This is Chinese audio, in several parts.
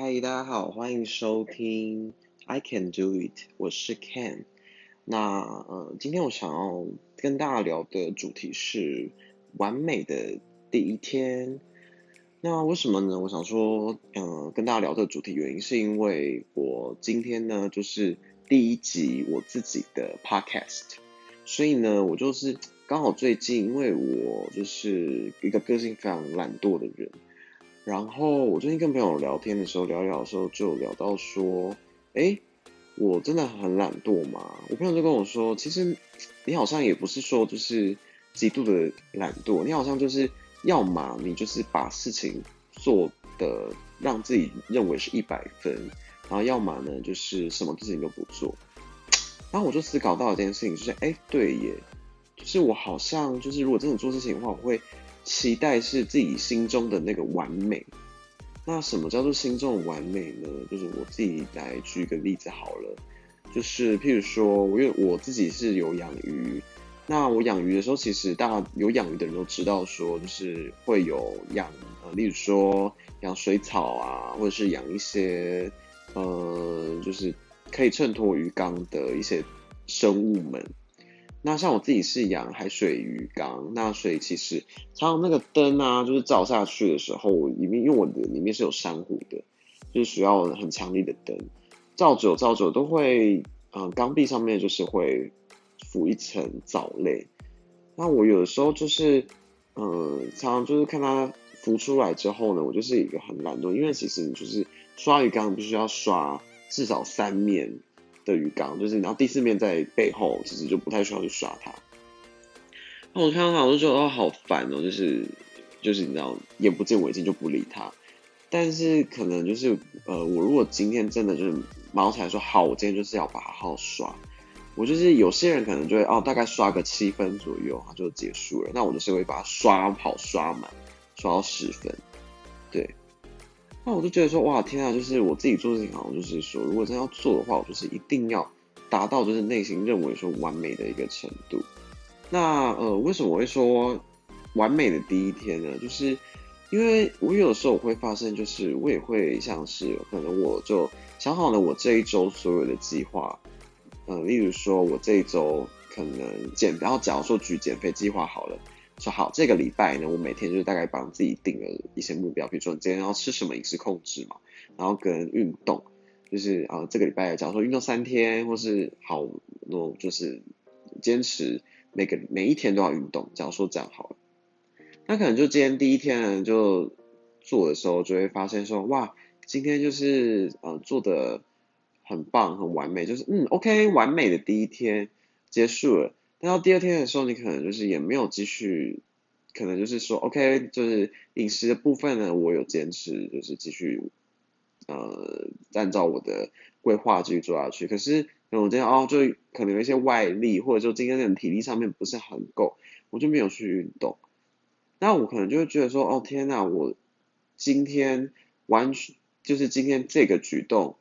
嗨，大家好，欢迎收听 I Can Do It，我是 Ken。那呃，今天我想要跟大家聊的主题是完美的第一天。那为什么呢？我想说，嗯，跟大家聊这个主题原因是因为我今天呢就是第一集我自己的 Podcast，所以呢，我就是刚好最近，因为我就是一个个性非常懒惰的人。然后我最近跟朋友聊天的时候，聊聊的时候就聊到说，哎，我真的很懒惰嘛。我朋友就跟我说，其实你好像也不是说就是极度的懒惰，你好像就是要么你就是把事情做的让自己认为是一百分，然后要么呢就是什么事情都不做。然后我就思考到一件事情，就是哎，对耶，就是我好像就是如果真的做事情的话，我会。期待是自己心中的那个完美。那什么叫做心中的完美呢？就是我自己来举个例子好了，就是譬如说，因为我自己是有养鱼，那我养鱼的时候，其实大家有养鱼的人都知道，说就是会有养呃，例如说养水草啊，或者是养一些呃，就是可以衬托鱼缸的一些生物们。那像我自己是养海水鱼缸，那所以其实常常那个灯啊，就是照下去的时候，里面因为我的里面是有珊瑚的，就是需要很强力的灯，照久照久都会，嗯，缸壁上面就是会浮一层藻类。那我有的时候就是，嗯，常常就是看它浮出来之后呢，我就是一个很懒惰，因为其实你就是刷鱼缸必须要刷至少三面。的鱼缸就是，然后第四面在背后，其实就不太需要去刷它。那我看到我就觉得哦，好烦哦，就是就是你知道，眼不见为净就不理它。但是可能就是呃，我如果今天真的就是毛起来说好，我今天就是要把它好好刷。我就是有些人可能就会哦，大概刷个七分左右，它就结束了。那我就是会把它刷好刷满，刷到十分，对。那我就觉得说，哇，天啊！就是我自己做事情，好像就是说，如果真要做的话，我就是一定要达到就是内心认为说完美的一个程度。那呃，为什么我会说完美的第一天呢？就是因为我有时候我会发现，就是我也会像是可能我就想好了我这一周所有的计划，嗯，例如说我这一周可能减，然后假如说举减肥计划好了。说好，这个礼拜呢，我每天就大概帮自己定了一些目标，比如说你今天要吃什么饮食控制嘛，然后跟运动，就是啊，这个礼拜假如说运动三天，或是好，那就是坚持每个每一天都要运动。假如说这样好了，那可能就今天第一天呢，就做的时候就会发现说，哇，今天就是呃做的很棒，很完美，就是嗯，OK，完美的第一天结束了。但到第二天的时候，你可能就是也没有继续，可能就是说，OK，就是饮食的部分呢，我有坚持，就是继续，呃，按照我的规划继续做下去。可是，那我今天哦，就可能有一些外力，或者说今天的体力上面不是很够，我就没有去运动。那我可能就会觉得说，哦天呐，我今天完全就是今天这个举动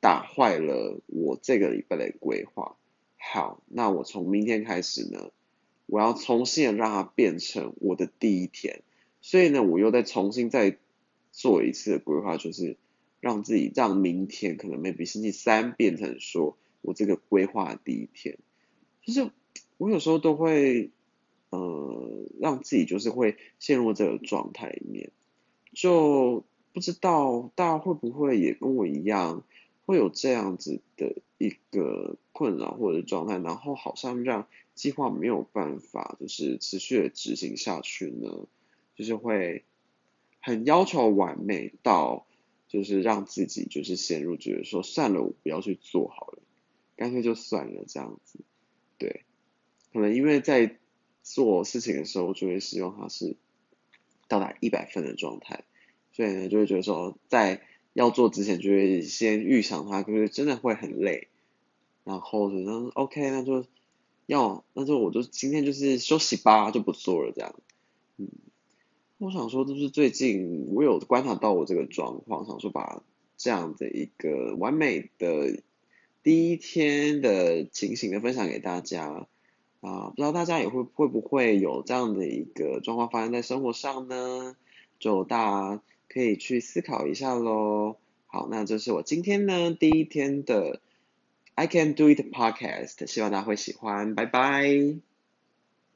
打坏了我这个礼拜的规划。好，那我从明天开始呢，我要重新让它变成我的第一天，所以呢，我又再重新再做一次的规划，就是让自己让明天可能 maybe 星期三变成说我这个规划第一天，就是我有时候都会呃让自己就是会陷入这个状态里面，就不知道大家会不会也跟我一样。会有这样子的一个困扰或者状态，然后好像让计划没有办法就是持续的执行下去呢，就是会很要求完美到，就是让自己就是陷入觉得说算了，我不要去做好了，干脆就算了这样子，对，可能因为在做事情的时候就会希望它是到达一百分的状态，所以呢就会觉得说在。要做之前就会先预想它，就是真的会很累，然后呢，OK，那就要，那就我就今天就是休息吧，就不做了这样。嗯，我想说，就是最近我有观察到我这个状况，想说把这样的一个完美的第一天的情形的分享给大家啊，不知道大家也会会不会有这样的一个状况发生在生活上呢？就大。可以去思考一下喽。好，那这是我今天呢第一天的 I Can Do It Podcast，希望大家会喜欢，拜拜。